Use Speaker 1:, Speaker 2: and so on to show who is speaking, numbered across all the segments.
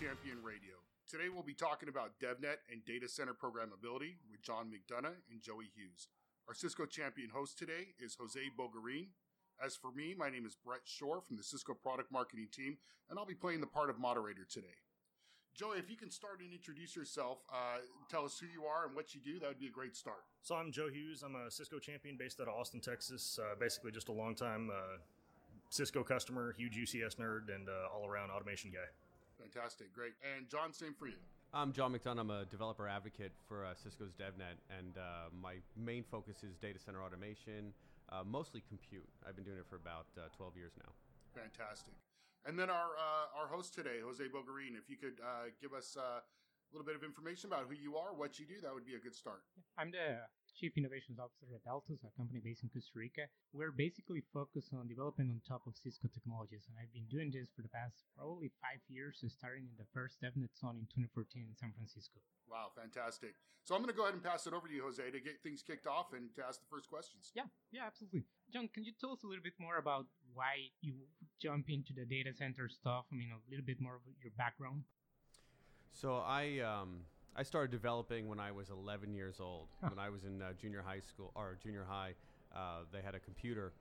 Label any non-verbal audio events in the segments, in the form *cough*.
Speaker 1: Champion Radio. Today we'll be talking about DevNet and data center programmability with John McDonough and Joey Hughes. Our Cisco Champion host today is Jose Bogarin. As for me, my name is Brett Shore from the Cisco Product Marketing Team, and I'll be playing the part of moderator today. Joey, if you can start and introduce yourself, uh, tell us who you are and what you do, that would be a great start.
Speaker 2: So I'm Joe Hughes. I'm a Cisco champion based out of Austin, Texas. Uh, basically, just a long time uh, Cisco customer, huge UCS nerd, and uh, all around automation guy.
Speaker 1: Fantastic, great. And John, same for you.
Speaker 3: I'm John McDonough. I'm a developer advocate for uh, Cisco's DevNet, and uh, my main focus is data center automation, uh, mostly compute. I've been doing it for about uh, 12 years now.
Speaker 1: Fantastic. And then our uh, our host today, Jose Bogarin, if you could uh, give us a little bit of information about who you are, what you do, that would be a good start.
Speaker 4: I'm the Chief Innovations Officer at Altus, a company based in Costa Rica. We're basically focused on developing on top of Cisco technologies, and I've been doing this for the past probably five years, starting in the first DevNet zone in 2014 in San Francisco.
Speaker 1: Wow, fantastic. So I'm going to go ahead and pass it over to you, Jose, to get things kicked off and to ask the first questions.
Speaker 4: Yeah, yeah, absolutely. John, can you tell us a little bit more about why you jump into the data center stuff? I mean, a little bit more of your background.
Speaker 3: So I um, I started developing when I was 11 years old.
Speaker 4: Huh.
Speaker 3: When I was in uh, junior high school or junior high, uh, they had a computer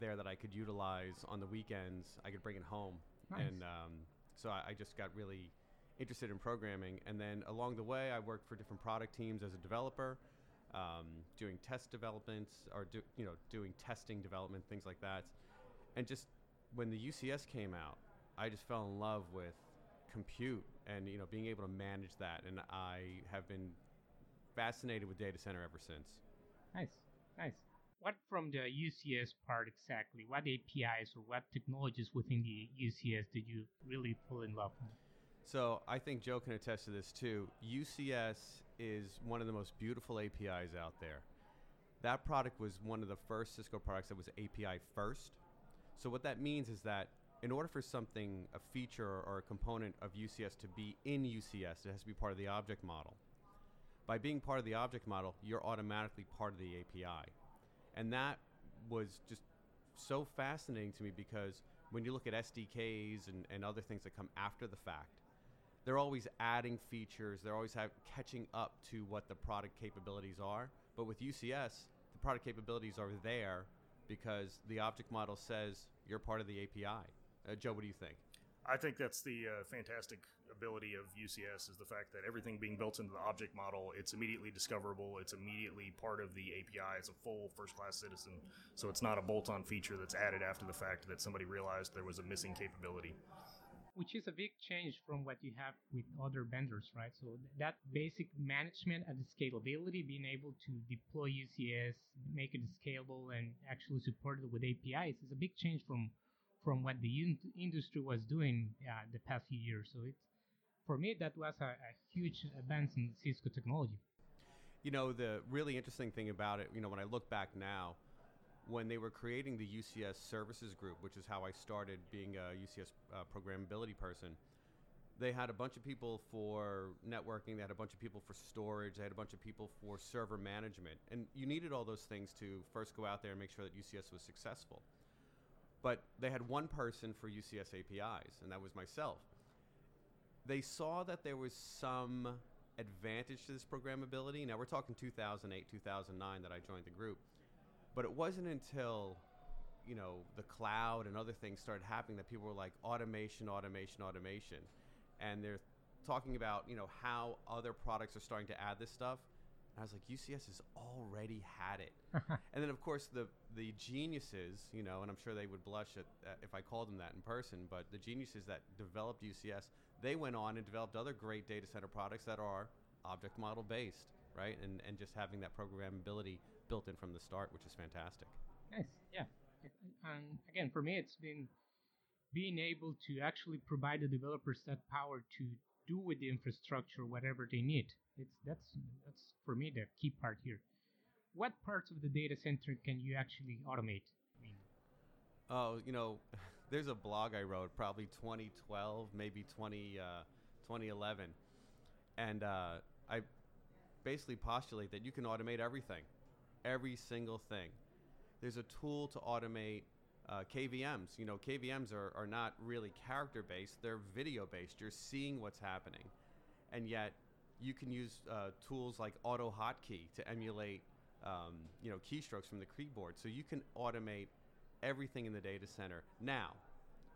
Speaker 3: there that I could utilize on the weekends. I could bring it home,
Speaker 4: Nice.
Speaker 3: and um, so I, I just got really interested in programming. And then along the way, I worked for different product teams as a developer, um, doing test developments or do, you know doing testing development things like that. And just when the UCS came out, I just fell in love with compute and you know being able to manage that. And I have been fascinated with data center ever since.
Speaker 4: Nice, nice. What from the UCS part exactly? What APIs or what technologies within the UCS did you really fall in love with?
Speaker 3: So I think Joe can attest to this too. UCS is one of the most beautiful APIs out there. That product was one of the first Cisco products that was API first. So what that means is that in order for something, a feature or a component of UCS to be in UCS, it has to be part of the object model. By being part of the object model, you're automatically part of the API. And that was just so fascinating to me because when you look at SDKs and, and other things that come after the fact, they're always adding features, they're always have, catching up to what the product capabilities are. But with UCS, the product capabilities are there because the object model says you're part of the API. Uh, Joe, what do you think?
Speaker 2: I think that's the uh, fantastic ability of UCS is the fact that everything being built into the object model, it's immediately discoverable. It's immediately part of the API as a full first-class citizen. So it's not a bolt-on feature that's added after the fact that somebody realized there was a missing capability.
Speaker 4: Which is a big change from what you have with other vendors, right? So that basic management and the scalability, being able to deploy UCS, make it scalable, and actually support it with APIs is a big change from from what the in- industry was doing uh, the past few years. So it's for me that was a, a huge advance in Cisco technology.
Speaker 3: You know, the really interesting thing about it, you know, when I look back now, when they were creating the UCS services group, which is how I started being a UCS uh, programmability person, they had a bunch of people for networking, they had a bunch of people for storage, they had a bunch of people for server management. And you needed all those things to first go out there and make sure that UCS was successful. But they had one person for UCS APIs, and that was myself. They saw that there was some advantage to this programmability. Now we're talking 2008, 2009 that I joined the group. But it wasn't until, you know, the cloud and other things started happening that people were like automation, automation, automation. And they're talking about, you know, how other products are starting to add this stuff. I was like, UCS has already had it. *laughs* and then, of course, the the geniuses, you know, and I'm sure they would blush at, at if I called them that in person, but the geniuses that developed UCS, they went on and developed other great data center products that are object model based, right? And and just having that programmability built in from the start, which is fantastic.
Speaker 4: Nice, yeah. And again, for me, it's been being able to actually provide the developers that power to do with the infrastructure whatever they need. It's that's that's for me the key part here. What parts of the data center can you actually automate? I mean,
Speaker 3: Oh, you know, *laughs* there's a blog I wrote probably 2012, maybe 20, uh, 2011. And uh, I basically postulate that you can automate everything, every single thing. There's a tool to automate uh, KVMs. You know, KVMs are, are not really character based, they're video based. You're seeing what's happening. And yet, you can use uh, tools like Auto Hotkey to emulate, um, you know, keystrokes from the keyboard. So you can automate everything in the data center now,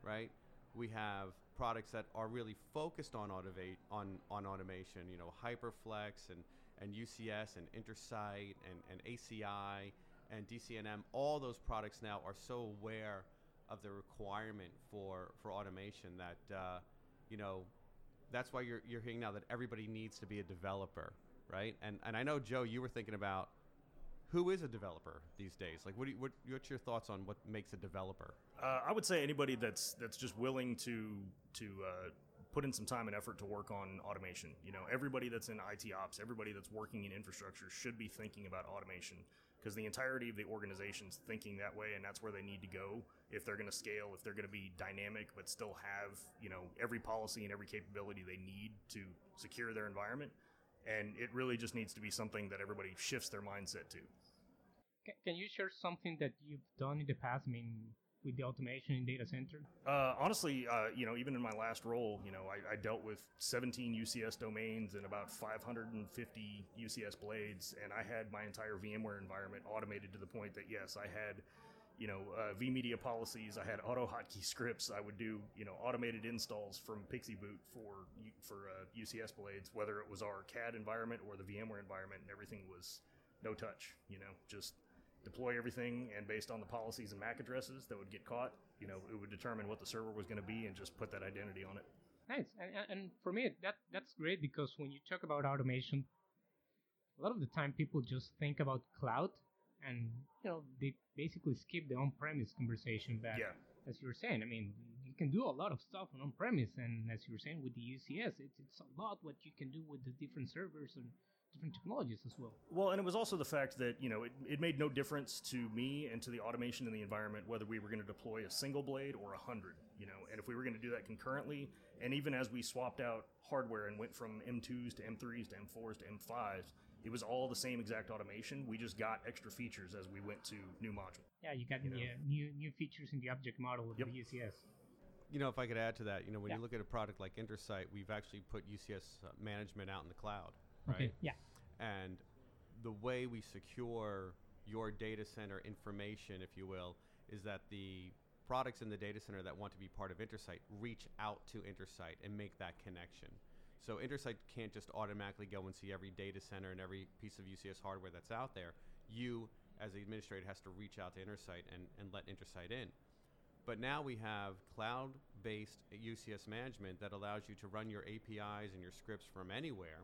Speaker 3: right? We have products that are really focused on automate on on automation. You know, HyperFlex and and UCS and Intersight and, and ACI and DCNM. All those products now are so aware of the requirement for for automation that uh, you know that's why you're you're hearing now that everybody needs to be a developer, right? And and I know Joe, you were thinking about who is a developer these days? Like, what, you, what what's your thoughts on what makes a developer?
Speaker 2: Uh, I would say anybody that's that's just willing to to uh, put in some time and effort to work on automation. You know, everybody that's in IT ops, everybody that's working in infrastructure should be thinking about automation because the entirety of the organization's thinking that way, and that's where they need to go if they're going to scale, if they're going to be dynamic, but still have you know every policy and every capability they need to secure their environment. And it really just needs to be something that everybody shifts their mindset to.
Speaker 4: Can, you share something that you've done in the past? I mean, with the automation in data center?
Speaker 2: Uh, honestly, uh, you know, even in my last role, you know, I, I, dealt with 17 UCS domains and about 550 UCS blades, and I had my entire VMware environment automated to the point that yes, I had, you know, uh, vMedia policies, I had auto hotkey *laughs* scripts, I would do, you know, automated installs from PXE Boot for for UCS uh, blades, whether it was our CAD environment or the VMware environment, and everything was no touch, you know, just deploy everything, and based on the policies and MAC addresses that would get caught, you know, it would determine what the server was going to be and just put that identity on it.
Speaker 4: Nice, and, and for me, that that's great because when you talk about automation, a lot of the time people just think about cloud, and you know they basically skip the on-premise conversation. But
Speaker 2: yeah.
Speaker 4: as you were saying, I mean, you can do a lot of stuff on on-premise, and as you were saying with the UCS, it's it's a lot what you can do with the different servers and different technologies as well.
Speaker 2: Well, and it was also the fact that you know it, it made no difference to me and to the automation in the environment whether we were going to deploy a single blade or a hundred. You know, and if we were going to do that concurrently, and even as we swapped out hardware and went from M2s to M3s to M4s to M5s, it was all the same exact automation. We just got extra features as we went to new module.
Speaker 4: Yeah, you got you the, uh, new new features in the object model of yep. the UCS.
Speaker 3: You know, if I could add to that, you know, when yeah. you look at a product like Intersight, we've actually put UCS uh, management out in the cloud right? Okay.
Speaker 4: Yeah.
Speaker 3: And the way we secure your data center information, if you will, is that the products in the data center that want to be part of Intersight reach out to Intersight and make that connection. So Intersight can't just automatically go and see every data center and every piece of UCS hardware that's out there. You, as the administrator, has to reach out to Intersight and, and let Intersight in. But now we have cloud based UCS management that allows you to run your APIs and your scripts from anywhere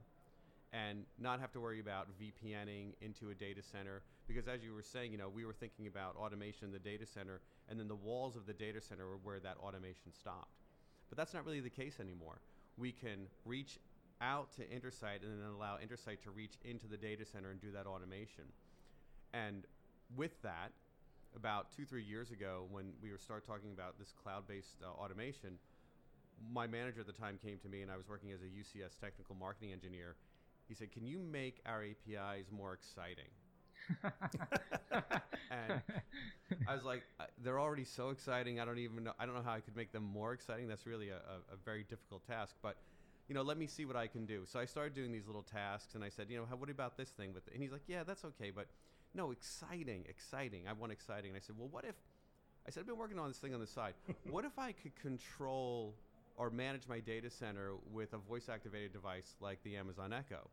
Speaker 3: and not have to worry about VPNing into a data center. Because as you were saying, you know, we were thinking about automation in the data center, and then the walls of the data center were where that automation stopped. But that's not really the case anymore. We can reach out to Intersight and then allow Intersight to reach into the data center and do that automation. And with that, about two, three years ago, when we were start talking about this cloud-based uh, automation, my manager at the time came to me, and I was working as a UCS technical marketing engineer, he said, "Can you make our APIs more exciting?" *laughs* and I was like, "They're already so exciting. I don't even know. I don't know how I could make them more exciting. That's really a, a, a very difficult task, but." You know, let me see what I can do. So I started doing these little tasks, and I said, you know, how, what about this thing with it? And he's like, yeah, that's okay, but no, exciting, exciting. I want exciting. And I said, well, what if? I said, I've been working on this thing on the side. what if I could control or manage my data center with a voice activated device like the Amazon Echo?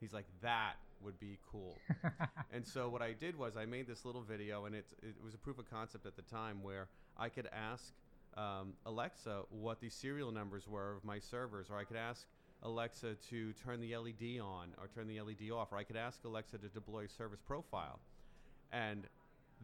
Speaker 3: He's like, that would be cool. *laughs* and so what I did was I made this little video, and it, it was a proof of concept at the time where I could ask um, Alexa what the serial numbers were of my servers, or I could ask Alexa to turn the LED on or turn the LED off, or I could ask Alexa to deploy a service profile. And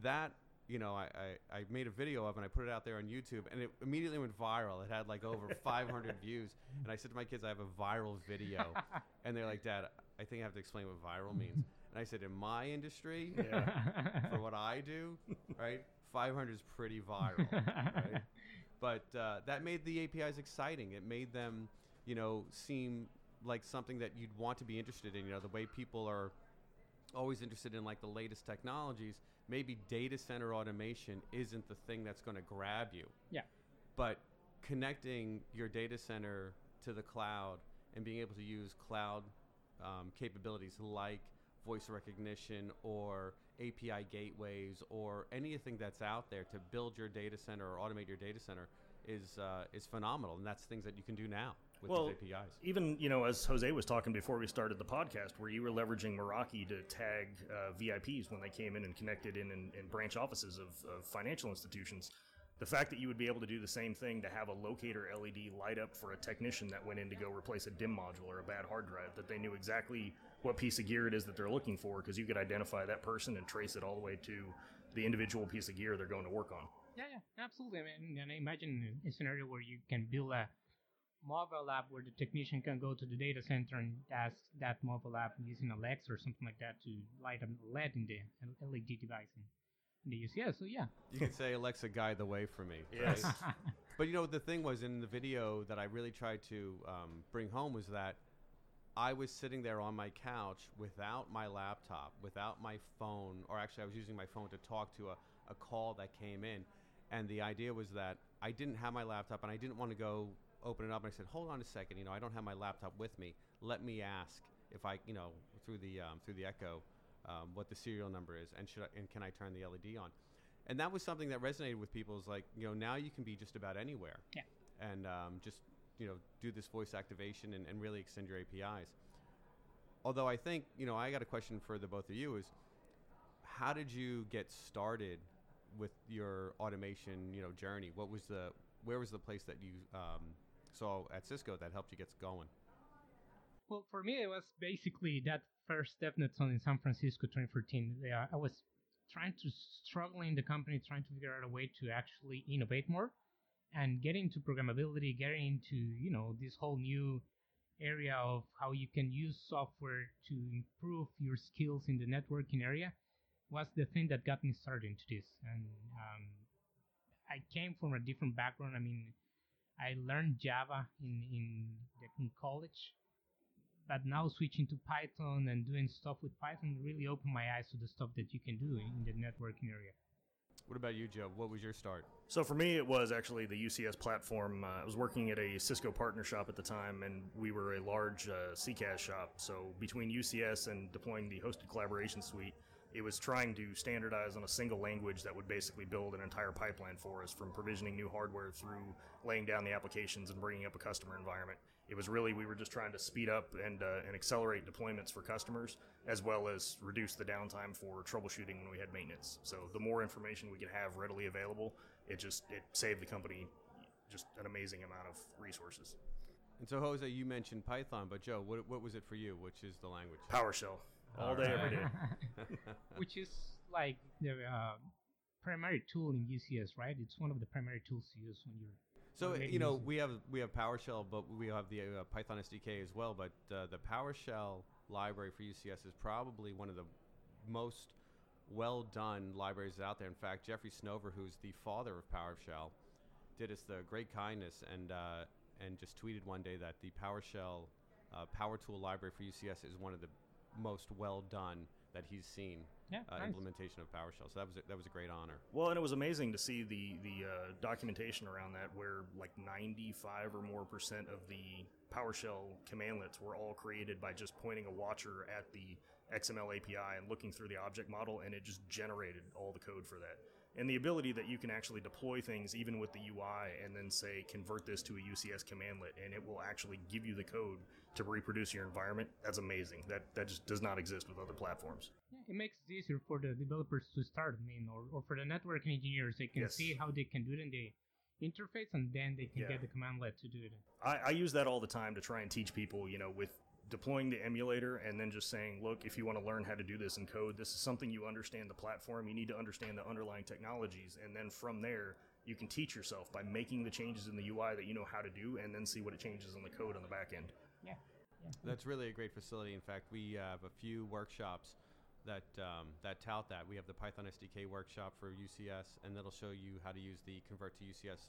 Speaker 3: that you know, I, I, I, made a video of it and I put it out there on YouTube and it immediately went viral. It had like over *laughs* 500 views. And I said to my kids, I have a viral video. *laughs* and they're like, Dad, I think I have to explain what viral means. *laughs* And I said, in my industry, yeah. for what I do, right, 500 is pretty viral. Right? But uh, that made the APIs exciting. It made them, you know, seem like something that you'd want to be interested in. You know, the way people are always interested in like the latest technologies maybe data center automation isn't the thing that's going to grab you.
Speaker 4: Yeah.
Speaker 3: But connecting your data center to the cloud and being able to use cloud um, capabilities like voice recognition or API gateways or anything that's out there to build your data center or automate your data center is uh, is phenomenal, and that's things that you can do now with
Speaker 2: well,
Speaker 3: these APIs.
Speaker 2: Even you know, as Jose was talking before we started the podcast, where you were leveraging Meraki to tag uh, VIPs when they came in and connected in, in, in branch offices of, of financial institutions. The fact that you would be able to do the same thing to have a locator LED light up for a technician that went in to go replace a DIMM module or a bad hard drive, that they knew exactly what piece of gear it is that they're looking for because you could identify that person and trace it all the way to the individual piece of gear they're going to work on.
Speaker 4: Yeah, yeah, absolutely. I mean, and I imagine a scenario where you can build a mobile app where the technician can go to the data center and ask that mobile app using Alexa or something like that to light a LED in the LED device in the UCS. So yeah,
Speaker 3: You can say Alexa guide the way for me.
Speaker 2: Yes.
Speaker 3: right? *laughs* But you know the thing was in the video that I really tried to um, bring home was that I was sitting there on my couch without my laptop, without my phone, or actually I was using my phone to talk to a, a call that came in, and the idea was that I didn't have my laptop and I didn't want to go open it up. And I said, hold on a second, you know, I don't have my laptop with me. Let me ask if I, you know, through the um, through the Echo, um, what the serial number is, and should I, and can I turn the LED on? And that was something that resonated with people. Is like, you know, now you can be just about anywhere.
Speaker 4: Yeah.
Speaker 3: And um, just you know do this voice activation and, and really extend your APIs. Although I think you know I got a question for the both of you is how did you get started with your automation you know journey? What was the where was the place that you um, saw at Cisco that helped you get going?
Speaker 4: Well, for me, it was basically that first DevNet in San Francisco 2014. I was trying to struggle in the company, trying to figure out a way to actually innovate more and getting into programmability, getting into, you know, this whole new area of how you can use software to improve your skills in the networking area was the thing that got me started into this. And um, I came from a different background. I mean, I learned Java in, in, in college, but now switching to Python and doing stuff with Python really opened my eyes to the stuff that you can do in the networking area.
Speaker 3: What about you, Joe? What was your start?
Speaker 2: So for me, it was actually the UCS platform. Uh, I was working at a Cisco partner shop at the time, and we were a large uh, CCAS shop. So between UCS and deploying the hosted collaboration suite, it was trying to standardize on a single language that would basically build an entire pipeline for us from provisioning new hardware through laying down the applications and bringing up a customer environment. It was really we were just trying to speed up and uh, and accelerate deployments for customers as well as reduce the downtime for troubleshooting when we had maintenance. So the more information we could have readily available, it just it saved the company just an amazing amount of resources.
Speaker 3: And so, Jose, you mentioned Python, but Joe, what, what was it for you? Which is the language?
Speaker 2: PowerShell, all,
Speaker 3: All
Speaker 2: day,
Speaker 3: right.
Speaker 2: every day. *laughs*
Speaker 4: Which is like the uh, primary tool in UCS, right? It's one of the primary tools to use when you're
Speaker 3: So you know
Speaker 4: using-
Speaker 3: we have we have PowerShell, but we have the uh, Python SDK as well. But uh, the PowerShell library for UCS is probably one of the most well done libraries out there. In fact, Jeffrey Snover, who's the father of PowerShell, did us the great kindness and uh, and just tweeted one day that the PowerShell uh, Power Tool library for UCS is one of the most well done that he's seen
Speaker 4: yeah,
Speaker 3: uh,
Speaker 4: nice.
Speaker 3: implementation of PowerShell. So that was a, that was a great honor.
Speaker 2: Well, and it was amazing to see the the uh, documentation around that, where like 95 or more percent of the PowerShell commandlets were all created by just pointing a watcher at the XML API and looking through the object model, and it just generated all the code for that. And the ability that you can actually deploy things even with the UI and then say convert this to a UCS commandlet, and it will actually give you the code to reproduce your environment. That's amazing. That that just does not exist with other platforms.
Speaker 4: Yeah, it makes it easier for the developers to start. I mean, or, or for the network engineers, they can
Speaker 2: Yes.
Speaker 4: see how they can do it in the interface, and then they can
Speaker 2: Yeah.
Speaker 4: get the commandlet to do it.
Speaker 2: I, I use that all the time to try and teach people, you know, with deploying the emulator and then just saying, look, if you want to learn how to do this in code, this is something you understand the platform. You need to understand the underlying technologies. And then from there, you can teach yourself by making the changes in the UI that you know how to do and then see what it changes in the code on the back end.
Speaker 4: Yeah. yeah.
Speaker 3: That's really a great facility. In fact, we have a few workshops that um, that tout that. We have the Python SDK workshop for UCS, and that'll show you how to use the convert to UCS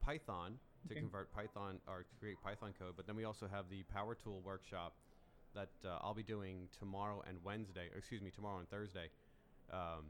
Speaker 3: Python to
Speaker 4: Okay.
Speaker 3: convert Python or create Python code. But then we also have the Power Tool workshop that uh, I'll be doing tomorrow and Wednesday. Excuse me, tomorrow and Thursday. Um,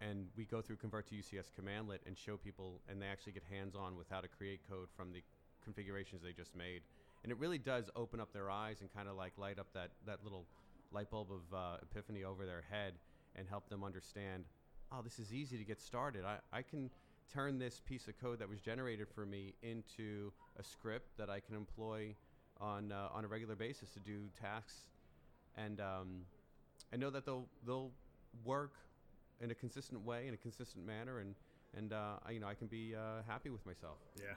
Speaker 3: and we go through convert to UCS commandlet and show people, and they actually get hands on with how to create code from the configurations they just made. And it really does open up their eyes and kind of like light up that, that little light bulb of uh, epiphany over their head and help them understand oh, this is easy to get started. I, I can turn this piece of code that was generated for me into a script that I can employ on, uh, on a regular basis to do tasks. And um, I know that they'll, they'll work in a consistent way, in a consistent manner, and, and uh, I, you know, I can be uh, happy with myself.
Speaker 2: Yeah.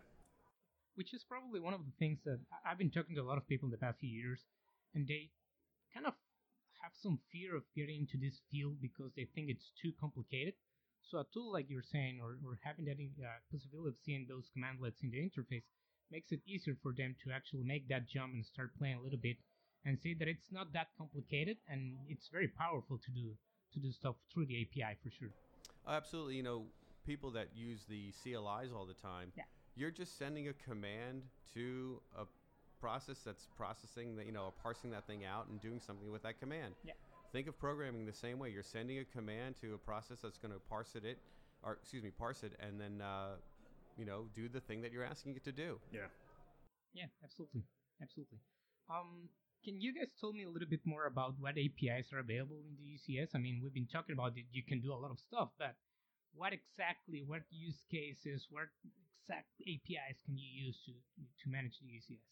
Speaker 4: Which is probably one of the things that I- I've been talking to a lot of people in the past few years, and they kind of have some fear of getting into this field because they think it's too complicated. So a tool like you're saying, or, or having that uh, possibility of seeing those commandlets in the interface, makes it easier for them to actually make that jump and start playing a little bit, and see that it's not that complicated and it's very powerful to do to do stuff through the API for sure.
Speaker 3: Absolutely. You know, people that use the CLIs all the time,
Speaker 4: Yeah.
Speaker 3: you're just sending a command to a process that's processing that, you know, parsing that thing out and doing something with that command.
Speaker 4: Yeah.
Speaker 3: Think of programming the same way. You're sending a command to a process that's going to parse it, it, or excuse me, parse it, and then, uh, you know, do the thing that you're asking it to do.
Speaker 2: Yeah.
Speaker 4: Yeah, absolutely, absolutely. Um, can you guys tell me a little bit more about what APIs are available in the UCS? I mean, we've been talking about it. You can do a lot of stuff, but what exactly, what use cases, what exact APIs can you use to to manage the UCS?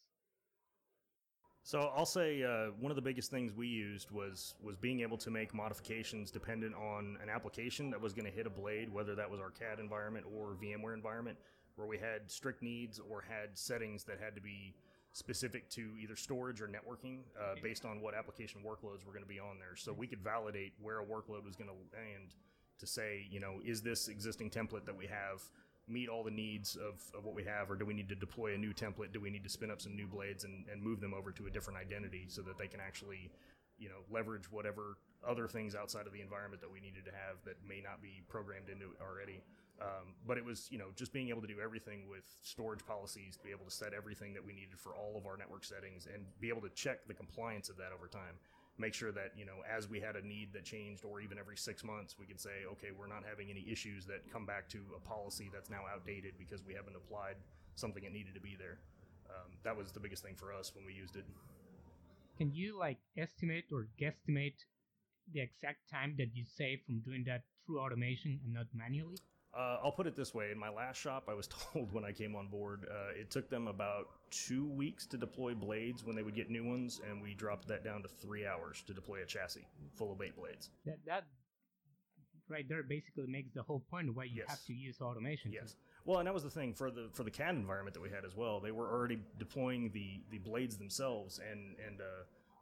Speaker 2: So I'll say uh, one of the biggest things we used was was being able to make modifications dependent on an application that was going to hit a blade, whether that was our CAD environment or VMware environment, where we had strict needs or had settings that had to be specific to either storage or networking uh, based on what application workloads were going to be on there. So we could validate where a workload was going to land to say, you know, is this existing template that we have meet all the needs of, of what we have, or do we need to deploy a new template? Do we need to spin up some new blades and, and move them over to a different identity so that they can actually, you know, leverage whatever other things outside of the environment that we needed to have that may not be programmed into it already. Um, but it was, you know, just being able to do everything with storage policies, to be able to set everything that we needed for all of our network settings, and be able to check the compliance of that over time make sure that you know as we had a need that changed or even every six months we could say okay we're not having any issues that come back to a policy that's now outdated because we haven't applied something that needed to be there um, that was the biggest thing for us when we used it
Speaker 4: Can you like estimate or guesstimate the exact time that you save from doing that through automation and not manually?
Speaker 2: Uh, i'll put it this way in my last shop i was *laughs* told when i came on board uh, it took them about two weeks to deploy blades when they would get new ones and we dropped that down to three hours to deploy a chassis full of eight blades
Speaker 4: That that right there basically makes the whole point why you
Speaker 2: Yes.
Speaker 4: have to use automation. to-
Speaker 2: Yes. Well, and that was the thing for the for the CAD environment that we had as well. They were already deploying the the blades themselves and and uh,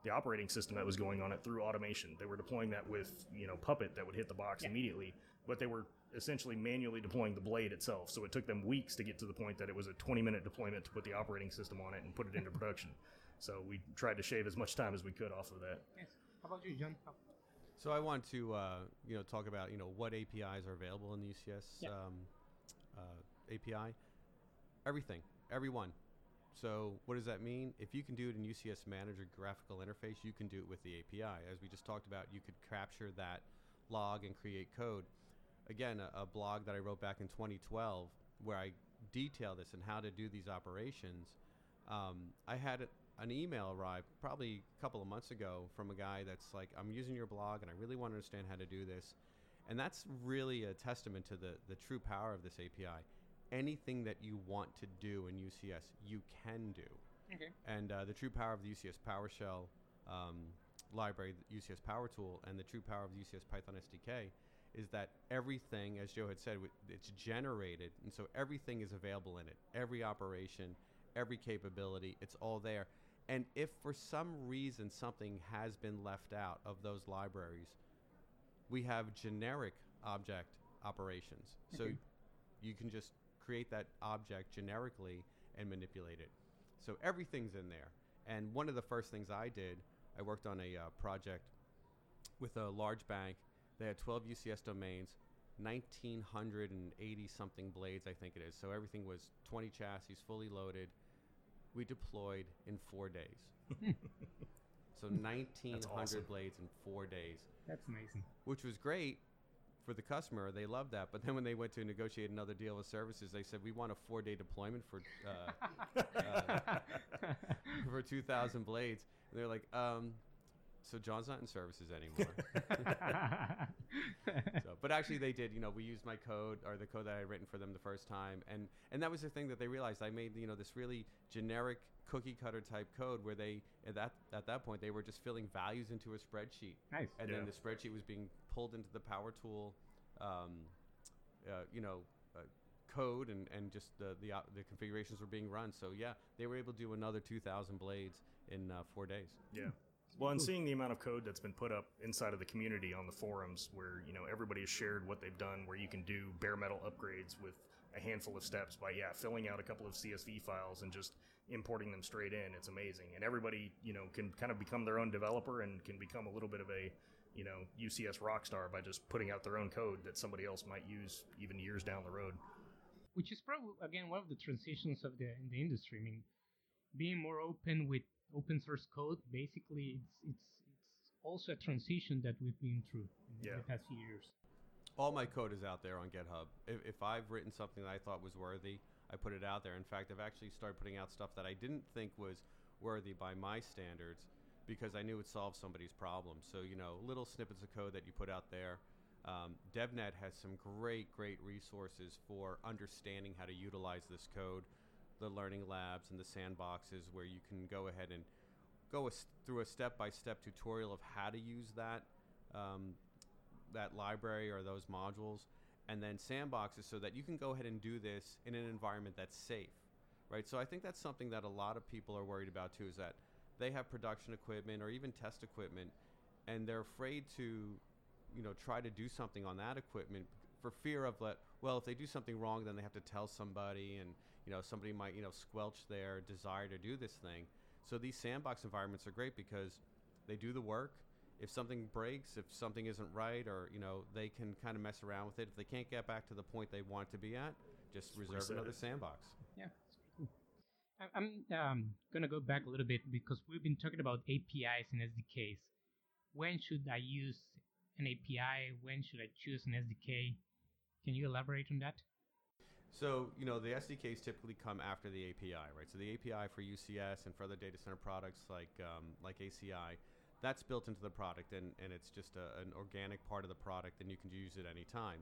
Speaker 2: the operating system that was going on it through automation. They were deploying that with you know Puppet that would hit the box
Speaker 4: Yeah.
Speaker 2: immediately, but they were essentially manually deploying the blade itself. So it took them weeks to get to the point that it was a 20 minute deployment to put the operating system on it and put it into production. So we tried to shave as much time as we could off of that.
Speaker 4: Yes. How about you, John?
Speaker 3: So I want to, uh, you know, talk about, you know, what APIs are available in the UCS
Speaker 4: Yeah.
Speaker 3: um, uh, API. Everything, every one. So what does that mean? If you can do it in UCS Manager graphical interface, you can do it with the API. As we just talked about, you could capture that log and create code. Again, a, a blog that I wrote back in 2012 where I detail this and how to do these operations. Um, I had an email arrive probably a couple of months ago from a guy that's like, I'm using your blog and I really want to understand how to do this. And that's really a testament to the, the true power of this API. Anything that you want to do in UCS, you can do.
Speaker 4: Okay.
Speaker 3: And uh, the true power of the UCS PowerShell um, library, the UCS Power Tool, and the true power of the UCS Python SDK is that everything, as Joe had said, it's generated, and so everything is available in it. Every operation, every capability, it's all there. And if for some reason something has been left out of those libraries, we have generic object operations. So you can just create that object generically and manipulate it. So everything's in there. And one of the first things I did, I worked on a uh, project with a large bank. They had 12 UCS domains, 1980 something blades, I think it is. So everything was 20 chassis, fully loaded. We deployed in four days. *laughs* so 1900
Speaker 2: awesome.
Speaker 3: blades in four days
Speaker 4: That's amazing.
Speaker 3: which was great for the customer, they loved that. But then when they went to negotiate another deal with services, they said we want a four day deployment for uh, uh, *laughs* for 2,000 blades. And they're like, um, so John's not in services anymore. *laughs* so, but actually, they did. You know, we used my code or the code that I had written for them the first time, and and that was the thing that they realized. I made you know this really generic cookie cutter type code where they at that at that point they were just filling values into a spreadsheet,
Speaker 4: nice.
Speaker 3: and
Speaker 2: Yeah.
Speaker 3: then the spreadsheet was being pulled into the Power Tool, um, uh, you know. Uh, code and, and just the, the op- the configurations were being run so yeah they were able to do another 2000 blades in uh, four days
Speaker 2: Yeah. Well, and seeing the amount of code that's been put up inside of the community on the forums, where you know everybody has shared what they've done, where you can do bare metal upgrades with a handful of steps by yeah filling out a couple of CSV files and just importing them straight in. It's amazing, and everybody you know can kind of become their own developer and can become a little bit of a you know UCS rock star by just putting out their own code that somebody else might use even years down the road.
Speaker 4: which is probably again one of the transitions of the in the industry. I mean, being more open with open source code, basically, it's it's it's also a transition that we've been through in
Speaker 2: Yeah.
Speaker 4: the past few years.
Speaker 3: all my code is out there on GitHub. If, if I've written something that I thought was worthy, I put it out there. In fact, I've actually started putting out stuff that I didn't think was worthy by my standards because I knew it solved somebody's problem. So, you know, little snippets of code that you put out there. Um, DevNet has some great, great resources for understanding how to utilize this code. The learning labs and the sandboxes where you can go ahead and go a through a step-by-step tutorial of how to use that um, that library or those modules and then sandboxes so that you can go ahead and do this in an environment that's safe right? So i think that's something that a lot of people are worried about too is that they have production equipment or even test equipment and they're afraid to you know try to do something on that equipment for fear of that well if they do something wrong then they have to tell somebody and you know somebody might you know squelch their desire to do this thing so these sandbox environments are great because they do the work if something breaks, if something isn't right, or you know, they can kind of mess around with it. If they can't get back to the point they want to be at, just reserve
Speaker 2: reset
Speaker 3: another
Speaker 2: it.
Speaker 3: sandbox.
Speaker 4: Yeah, cool. I- I'm um, gonna go back a little bit because we've been talking about APIs and SDKs. When should I use an API? When should I choose an SDK? Can you elaborate on that?
Speaker 3: So you know, the SDKs typically come after the API, right? So the API for UCS and for other data center products like um, like ACI, that's built into the product, and, and it's just a, an organic part of the product, and you can use it anytime.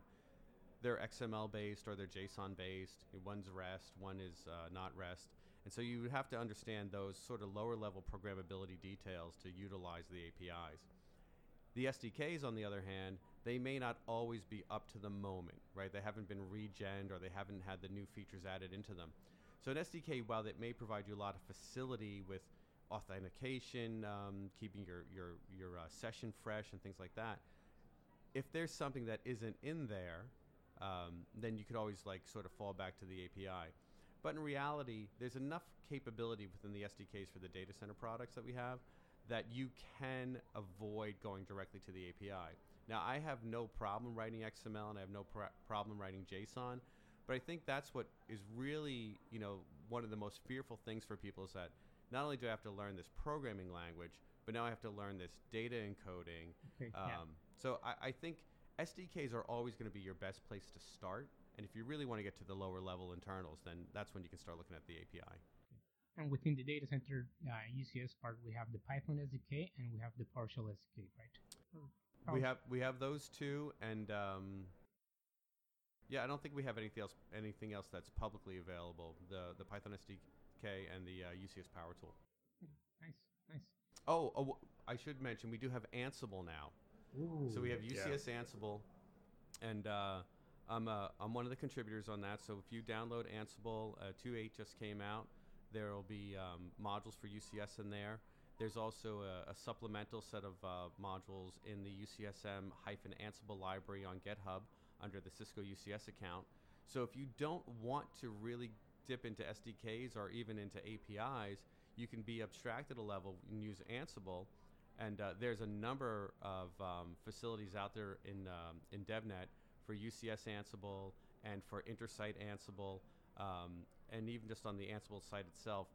Speaker 3: They're XML based or they're JSON based. One's REST, one is uh, not REST. And so you have to understand those sort of lower level programmability details to utilize the APIs. The SDKs, on the other hand, they may not always be up to the moment, right? They haven't been regened or they haven't had the new features added into them. So an SDK, while it may provide you a lot of facility with authentication, um, keeping your your your uh, session fresh and things like that, if there's something that isn't in there, um, then you could always like sort of fall back to the API. But in reality, there's enough capability within the SDKs for the data center products that we have that you can avoid going directly to the API. Now, I have no problem writing XML and I have no pr- problem writing JSON, but I think that's what is really, you know, one of the most fearful things for people is that not only do I have to learn this programming language, but now I have to learn this data encoding.
Speaker 4: Okay.
Speaker 3: Um. So I, I think SDKs are always going to be your best place to start. And if you really want to get to the lower level internals, then that's when you can start looking at the API.
Speaker 4: And within the data center uh, UCS part, we have the Python SDK and we have the PowerShell SDK, right?
Speaker 3: We have we have those two, and um, yeah, I don't think we have anything else anything else that's publicly available. The the Python SDK and the uh, UCS Power Tool.
Speaker 4: Nice, nice.
Speaker 3: Oh, oh, w- I should mention we do have Ansible now. So we have
Speaker 2: Yeah.
Speaker 3: UCS Ansible, and uh, I'm uh, I'm one of the contributors on that. So if you download Ansible, uh, 2.8 just came out. There will be um, modules for UCS in there. There's also a, a supplemental set of uh, modules in the UCSM-Ansible library on GitHub under the Cisco UCS account. So if you don't want to really dip into SDKs or even into APIs, you can be abstracted a level and use Ansible. And uh, there's a number of um, facilities out there in um, in DevNet for UCS Ansible and for Intersight Ansible, um, and even just on the Ansible site itself.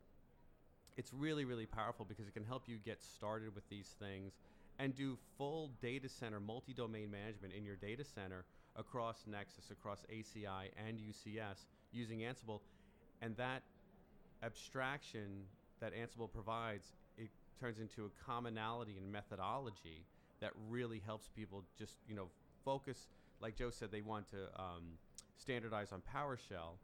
Speaker 3: It's really really powerful because it can help you get started with these things and do full data center multi-domain management in your data center across Nexus, across ACI and UCS using Ansible, and that abstraction that Ansible provides it turns into a commonality and methodology that really helps people just you know focus. Like Joe said, they want to um, standardize on PowerShell,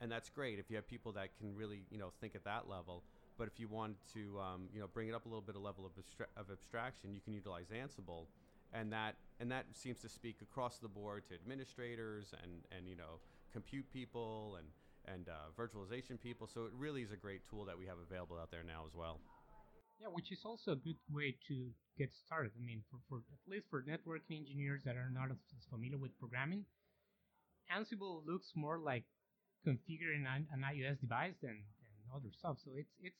Speaker 3: and that's great if you have people that can really you know think at that level. But if you want to um, you know bring it up a little bit of level of, abstra- of abstraction, you can utilize Ansible, and that and that seems to speak across the board to administrators and and you know compute people and and uh, virtualization people. So it really is a great tool that we have available out there now as well.
Speaker 4: Yeah, which is also a good way to get started. I mean, for, for at least for networking engineers that are not as familiar with programming, Ansible looks more like configuring an, an IOS device than, other stuff. So it's it's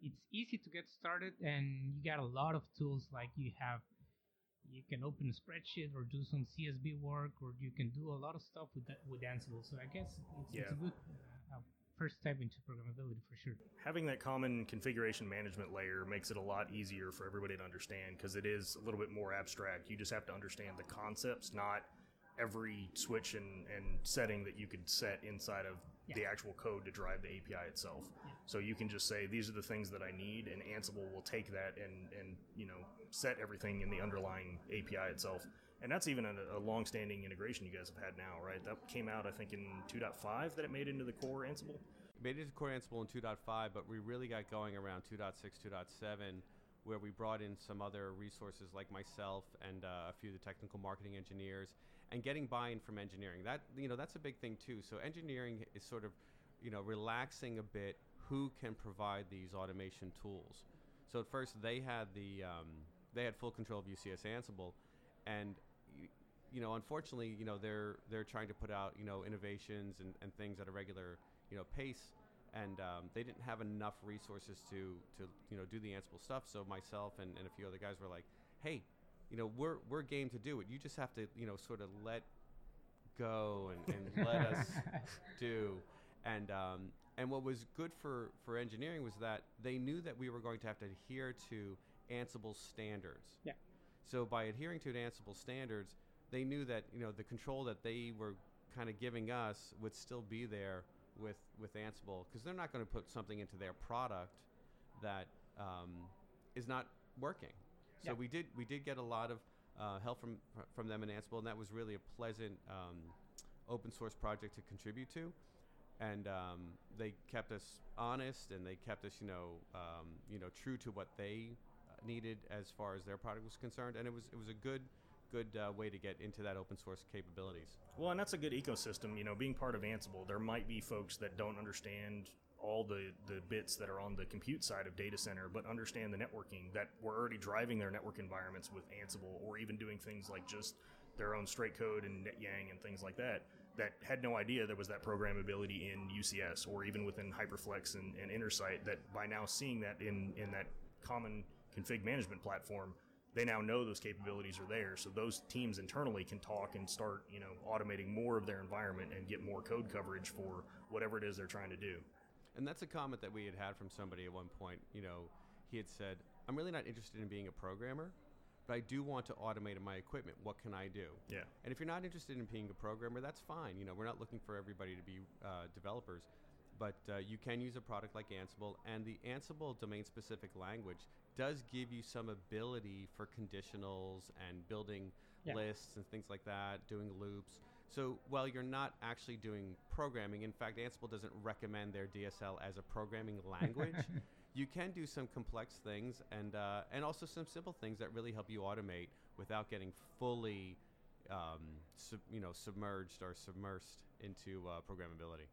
Speaker 4: it's easy to get started, and you got a lot of tools like you have. You can open a spreadsheet or do some CSV work, or you can do a lot of stuff with that, with Ansible. So I guess it's,
Speaker 2: Yeah.
Speaker 4: it's a good uh, first step into programmability for sure.
Speaker 2: having that common configuration management layer makes it a lot easier for everybody to understand because it is a little bit more abstract. You just have to understand the concepts, not every switch and, and setting that you could set inside of the actual code to drive the API itself. So you can just say these are the things that I need, and Ansible will take that and and you know set everything in the underlying API itself. And that's even a, a long-standing integration you guys have had now, right? That came out, I think, in 2.5 that it made into the core Ansible.
Speaker 3: made it to Core Ansible in 2.5, but we really got going around 2.6, 2.7, where we brought in some other resources like myself and uh, a few of the technical marketing engineers, and getting buy-in from engineering. That you know that's a big thing too. So engineering is sort of you know relaxing a bit who can provide these automation tools. So at first they had the um, they had full control of UCS Ansible, and you know unfortunately you know they're they're trying to put out you know innovations and, and things at a regular you know pace and um, they didn't have enough resources to to you know do the Ansible stuff. So myself and, and a few other guys were like, hey, you know we're we're game to do it. You just have to you know sort of let go and, and *laughs* let us do. And um, and what was good for for engineering was that they knew that we were going to have to adhere to Ansible standards.
Speaker 4: Yeah.
Speaker 3: So by adhering to Ansible standards, they knew that you know the control that they were kind of giving us would still be there with with Ansible because they're not going to put something into their product that um, is not working. So
Speaker 4: Yeah.
Speaker 3: we did we did get a lot of uh, help from from them in Ansible, and that was really a pleasant um, open source project to contribute to. And um, they kept us honest, and they kept us, you know, um, you know, true to what they uh, needed as far as their product was concerned. And it was it was a good good uh, way to get into that open source capabilities.
Speaker 2: Well, and that's a good ecosystem. You know, being part of Ansible, there might be folks that don't understand all the, the bits that are on the compute side of data center, but understand the networking that were already driving their network environments with Ansible, or even doing things like just their own straight code and NetYang and things like that. That had no idea there was that programmability in UCS or even within Hyperflex and, and Intersight. That by now seeing that in in that common config management platform, they now know those capabilities are there. So those teams internally can talk and start, you know, automating more of their environment and get more code coverage for whatever it is they're trying to do.
Speaker 3: And that's a comment that we had had from somebody at one point. You know, he had said, "I'm really not interested in being a programmer, but I do want to automate my equipment. What can I do?"
Speaker 2: Yeah.
Speaker 3: And if you're not interested in being a programmer, that's fine. You know, we're not looking for everybody to be uh, developers, but uh, you can use a product like Ansible, and the Ansible domain-specific language does give you some ability for conditionals and building
Speaker 4: Yeah.
Speaker 3: lists and things like that, doing loops. So while you're not actually doing programming, in fact, Ansible doesn't recommend their DSL as a programming *laughs* language. you can do some complex things and uh, and also some simple things that really help you automate without getting fully um, sub, you know submerged or submersed into uh, programmability.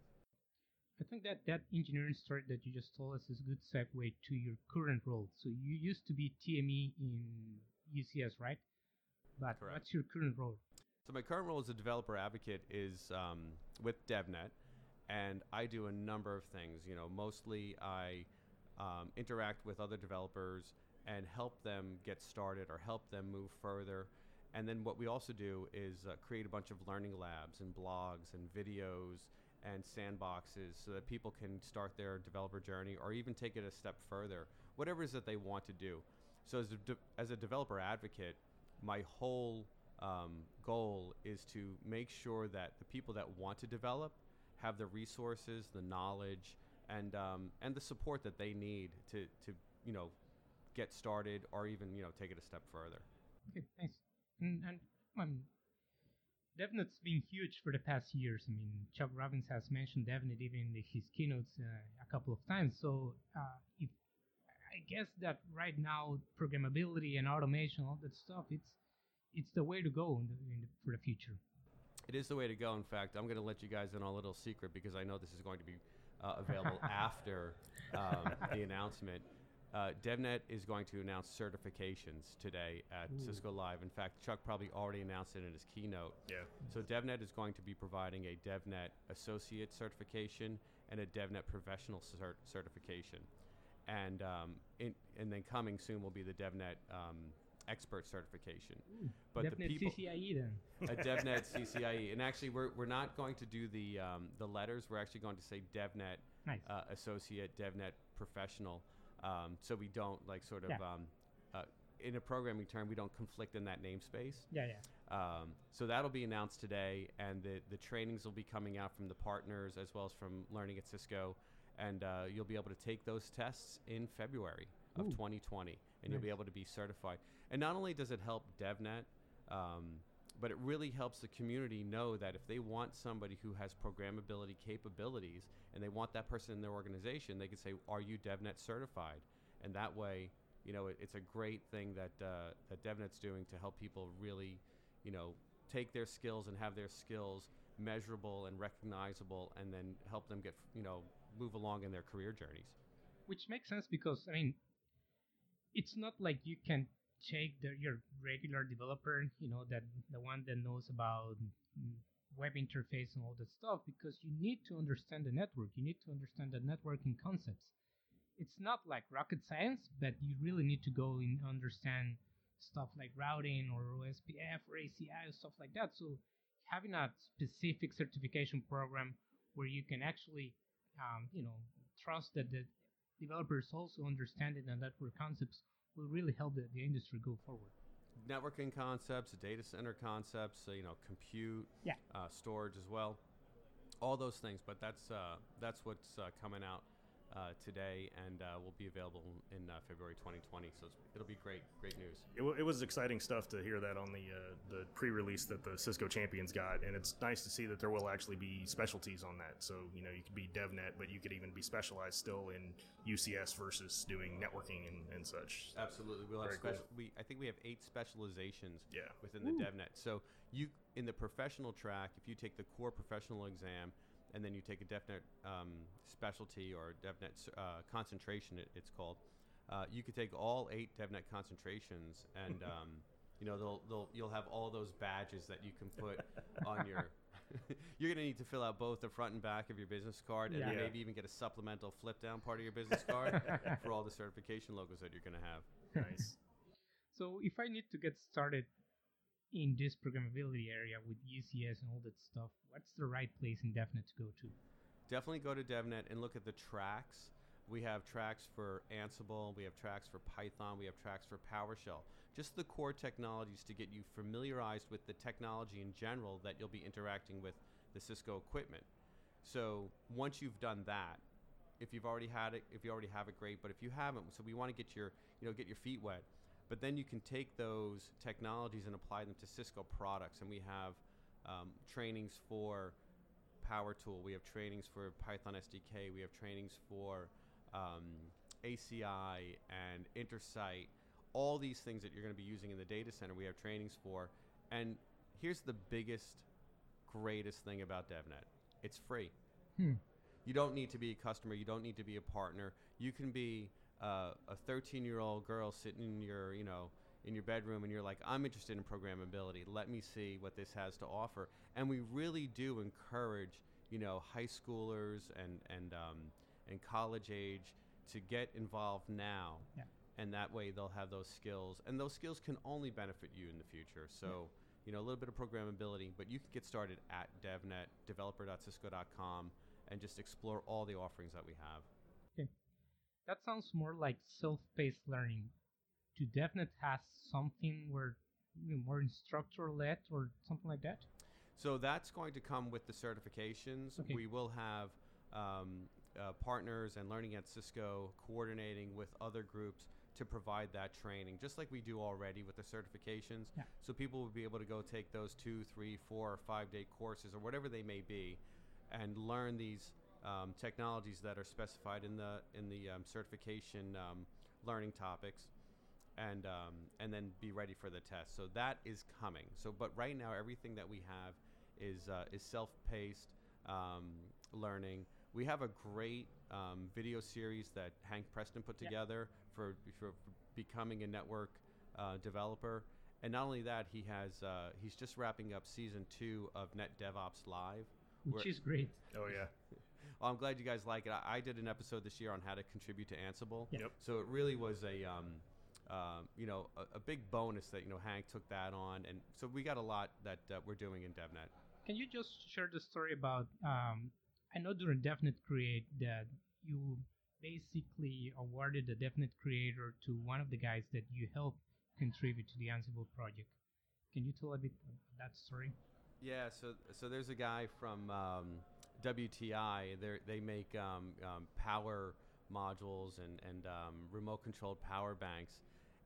Speaker 4: I think that that engineering story that you just told us is a good segue to your current role. So you used to be TME in UCS, right? But
Speaker 3: Correct.
Speaker 4: what's your current role?
Speaker 3: So my current role as a developer advocate is um, with DevNet, and I do a number of things. You know, mostly I um, interact with other developers and help them get started or help them move further. And then what we also do is uh, create a bunch of learning labs and blogs and videos and sandboxes so that people can start their developer journey or even take it a step further, whatever it is that they want to do. So as a, de- as a developer advocate, my whole um, goal is to make sure that the people that want to develop have the resources, the knowledge, and um, and the support that they need to to you know get started or even you know take it a step further.
Speaker 4: Okay, thanks. And, and um, DevNet's been huge for the past years. I mean, Chuck Robbins has mentioned DevNet even in his keynotes uh, a couple of times. So uh, if I guess that right now programmability and automation, all that stuff, it's it's the way to go in the, in the, for the future.
Speaker 3: It is the way to go. In fact, I'm going to let you guys in on a little secret because I know this is going to be uh, available *laughs* after um, the announcement. Uh, DevNet is going to announce certifications today at
Speaker 4: Ooh.
Speaker 3: Cisco Live. In fact, Chuck probably already announced it in his keynote.
Speaker 2: Yeah.
Speaker 3: So DevNet is going to be providing a DevNet Associate certification and a DevNet Professional cert- certification, and um, in, and then coming soon will be the DevNet um, Expert certification. But
Speaker 4: DevNet
Speaker 3: the people,
Speaker 4: CCIE then. *laughs*
Speaker 3: a DevNet *laughs* CCIE, and actually we're, we're not going to do the um, the letters. We're actually going to say DevNet
Speaker 4: Nice.
Speaker 3: uh, Associate, DevNet Professional, um, so we don't like sort of
Speaker 4: Yeah.
Speaker 3: um, uh, in a programming term we don't conflict in that namespace.
Speaker 4: yeah, yeah.
Speaker 3: Um, so that'll be announced today, and the the trainings will be coming out from the partners as well as from Learning at Cisco, and uh, you'll be able to take those tests in February of
Speaker 4: Ooh.
Speaker 3: 2020, and you'll be able to be certified. And not only does it help DevNet, um, but it really helps the community know that if they want somebody who has programmability capabilities and they want that person in their organization, they can say, "Are you DevNet certified?" And that way, you know, it, it's a great thing that uh, that DevNet's doing to help people really, you know, take their skills and have their skills measurable and recognizable, and then help them get, you know, move along in their career journeys.
Speaker 4: Which makes sense because I mean, it's not like you can take the, your regular developer, you know, that the one that knows about web interface and all that stuff, because you need to understand the network. You need to understand the networking concepts. It's not like rocket science, but you really need to go and understand stuff like routing or OSPF or ACI or stuff like that. So having a specific certification program where you can actually, um, you know, trust that the developers also understand it and network concepts will really help the, the industry go forward.
Speaker 3: networking concepts, data center concepts, you know, compute,
Speaker 4: Yeah.
Speaker 3: uh, storage as well, all those things. But that's uh, that's what's uh, coming out uh, today and uh, will be available in uh, February 2020. So it's, it'll be great, great news.
Speaker 2: It, w- it was exciting stuff to hear that on the uh, the pre-release that the Cisco champions got, and it's nice to see that there will actually be specialties on that. So you know, you could be DevNet, but you could even be specialized still in UCS versus doing networking and, and such.
Speaker 3: Absolutely, we'll have
Speaker 2: Very cool.
Speaker 3: We I think we have eight specializations
Speaker 2: Yeah.
Speaker 3: within the DevNet. So you in the professional track, if you take the core professional exam, and then you take a DevNet um, specialty or DevNet s- uh, concentration, it, it's called. Uh, you could take all eight DevNet concentrations, and *laughs* um, you know they'll, they'll you'll have all those badges that you can put on *laughs* your. *laughs* you're going to need to fill out both the front and back of your business card, and
Speaker 2: Yeah.
Speaker 3: maybe even get a supplemental flip down part of your business card for all the certification logos that you're going to have.
Speaker 2: Nice.
Speaker 4: So if I need to get started in this programmability area with UCS and all that stuff, what's the right place in DevNet to go to?
Speaker 3: Definitely go to DevNet and look at the tracks. We have tracks for Ansible, we have tracks for Python, we have tracks for PowerShell. Just the core technologies to get you familiarized with the technology in general that you'll be interacting with the Cisco equipment. So once you've done that, if you've already had it, if you already have it, great. But if you haven't, so we want to get your, you know, get your feet wet. But then you can take those technologies and apply them to Cisco products, and we have um, trainings for Power Tool. We have trainings for Python SDK. We have trainings for um, ACI and Intersight. All these things that you're going to be using in the data center, we have trainings for. And here's the biggest, greatest thing about DevNet it's free.
Speaker 4: Hmm.
Speaker 3: You don't need to be a customer. You don't need to be a partner. You can be uh, a 13 year old girl sitting in your, you know, in your bedroom and you're like, I'm interested in programmability. Let me see what this has to offer. And we really do encourage, you know, high schoolers and and um, and college age to get involved now.
Speaker 4: Yeah.
Speaker 3: And that way they'll have those skills, and those skills can only benefit you in the future. So. You know, a little bit of programmability, but you can get started at DevNet, developer.cisco.com, and just explore all the offerings that we have.
Speaker 4: That sounds more like self-paced learning. Do DevNet has something where you know, more instructor led or something like that?
Speaker 3: So that's going to come with the certifications.
Speaker 4: Okay.
Speaker 3: We will have um, uh, partners and Learning at Cisco coordinating with other groups to provide that training, just like we do already with the certifications.
Speaker 4: Yeah.
Speaker 3: So people will be able to go take those two, three, four, or five day courses or whatever they may be, and learn these um, technologies that are specified in the in the um, certification um, learning topics and um, and then be ready for the test. So that is coming. So, but right now, everything that we have is uh, is self-paced um, learning. We have a great um, video series that Hank Preston put
Speaker 4: Yeah.
Speaker 3: together for, for becoming a network uh, developer. And not only that, he has uh, he's just wrapping up season two of Net DevOps Live.
Speaker 4: Which
Speaker 3: We're-
Speaker 4: is great.
Speaker 2: Oh yeah.
Speaker 3: Well, I'm glad you guys like it. I, I did an episode this year on how to contribute to Ansible.
Speaker 4: Yeah.
Speaker 2: Yep.
Speaker 3: So it really was a, um, um, you know, a, a big bonus that you know Hank took that on, and so we got a lot that uh, we're doing in DevNet.
Speaker 4: Can you just share the story about? Um, I know during DevNet Create that you basically awarded the DevNet Creator to one of the guys that you helped contribute to the Ansible project. Can you tell a bit of that story?
Speaker 3: Yeah. So so there's a guy from um, WTI. They make um, um, power modules and and um, remote controlled power banks,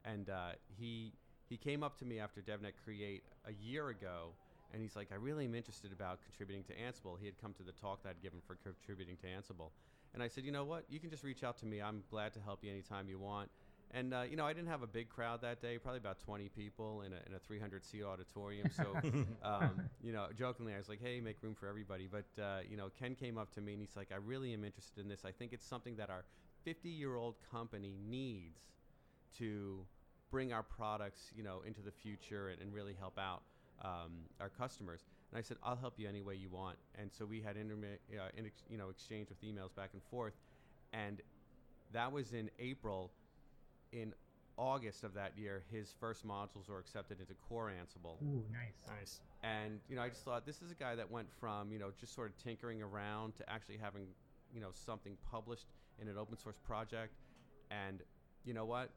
Speaker 3: and uh, he he came up to me after DevNet Create a year ago, and he's like, I really am interested about contributing to Ansible. He had come to the talk that I'd given for contributing to Ansible, and I said, you know what, you can just reach out to me. I'm glad to help you anytime you want. And uh, you know, I didn't have a big crowd that day, probably about 20 people in a, in a 300 seat auditorium. So, *laughs* um, you know, jokingly, I was like, "Hey, make room for everybody." But uh, you know, Ken came up to me and he's like, "I really am interested in this. I think it's something that our 50 year old company needs to bring our products, you know, into the future and, and really help out um, our customers." And I said, "I'll help you any way you want." And so we had intermi- uh, in ex- you know exchange with emails back and forth, and that was in April. In August of that year, his first modules were accepted into Core Ansible.
Speaker 4: Ooh, nice.
Speaker 2: Nice.
Speaker 3: And you know, I just thought this is a guy that went from you know just sort of tinkering around to actually having you know something published in an open source project. And you know what?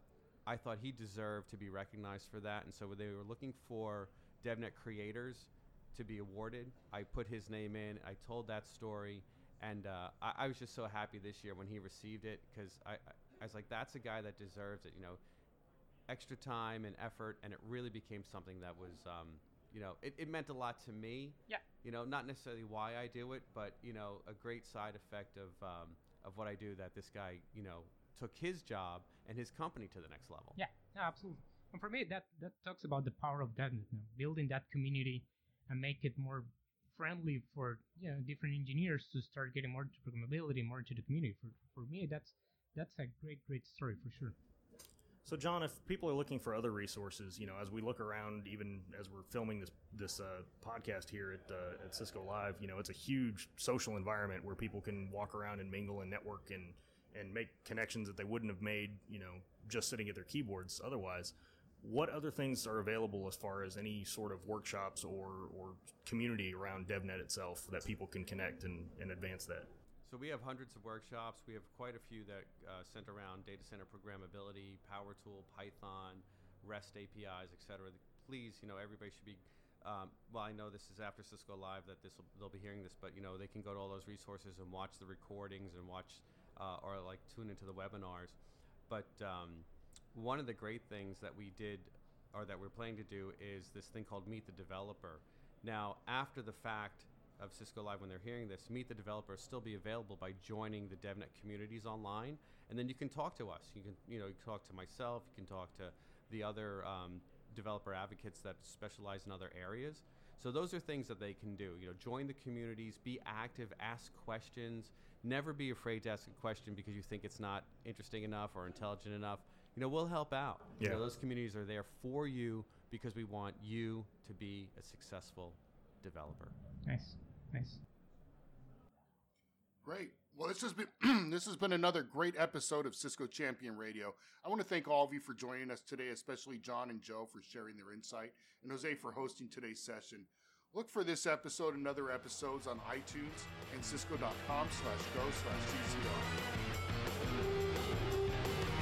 Speaker 3: I thought he deserved to be recognized for that. And so when they were looking for DevNet creators to be awarded, I put his name in. I told that story, and uh, I, I was just so happy this year when he received it because I, I, was like, that's a guy that deserves it. You know, extra time and effort, and it really became something that was, um, you know, it, it meant a lot to me.
Speaker 4: Yeah.
Speaker 3: You know, not necessarily why I do it, but you know, a great side effect of um, of what I do that this guy, you know, took his job and his company to the next level.
Speaker 4: Yeah, no, absolutely. And for me, that that talks about the power of that, you know, building that community and make it more friendly for you know different engineers to start getting more into programmability, more into the community. For for me, that's that's a great great story for sure.
Speaker 2: So, John, if people are looking for other resources, you know, as we look around, even as we're filming this this uh, podcast here at uh, at Cisco Live, you know, it's a huge social environment where people can walk around and mingle and network and and make connections that they wouldn't have made, you know, just sitting at their keyboards otherwise. What other things are available as far as any sort of workshops or, or community around DevNet itself that people can connect and, and advance that?
Speaker 3: So we have hundreds of workshops. We have quite a few that uh, center around data center programmability, Power Tool, Python, REST APIs, etc. Please, you know, everybody should be. Um, well, I know this is after Cisco Live that this they'll be hearing this, but you know they can go to all those resources and watch the recordings and watch uh, or like tune into the webinars. But um, one of the great things that we did or that we're planning to do is this thing called Meet the Developer. Now, after the fact of Cisco Live, when they're hearing this, Meet the Developer will still be available by joining the DevNet communities online, and then you can talk to us. You can, you know, you can talk to myself. You can talk to the other um, developer advocates that specialize in other areas. So those are things that they can do. You know, join the communities, be active, ask questions. Never be afraid to ask a question because you think it's not interesting enough or intelligent enough. You know, we'll help out. You
Speaker 2: Yeah.
Speaker 3: know, those communities are there for you because we want you to be a successful developer.
Speaker 4: Nice, nice.
Speaker 1: Great. Well, this has been *clears throat* this has been another great episode of Cisco Champion Radio. I want to thank all of you for joining us today, especially John and Joe for sharing their insight, and Jose for hosting today's session. Look for this episode and other episodes on iTunes and cisco.com slash go slash GCR.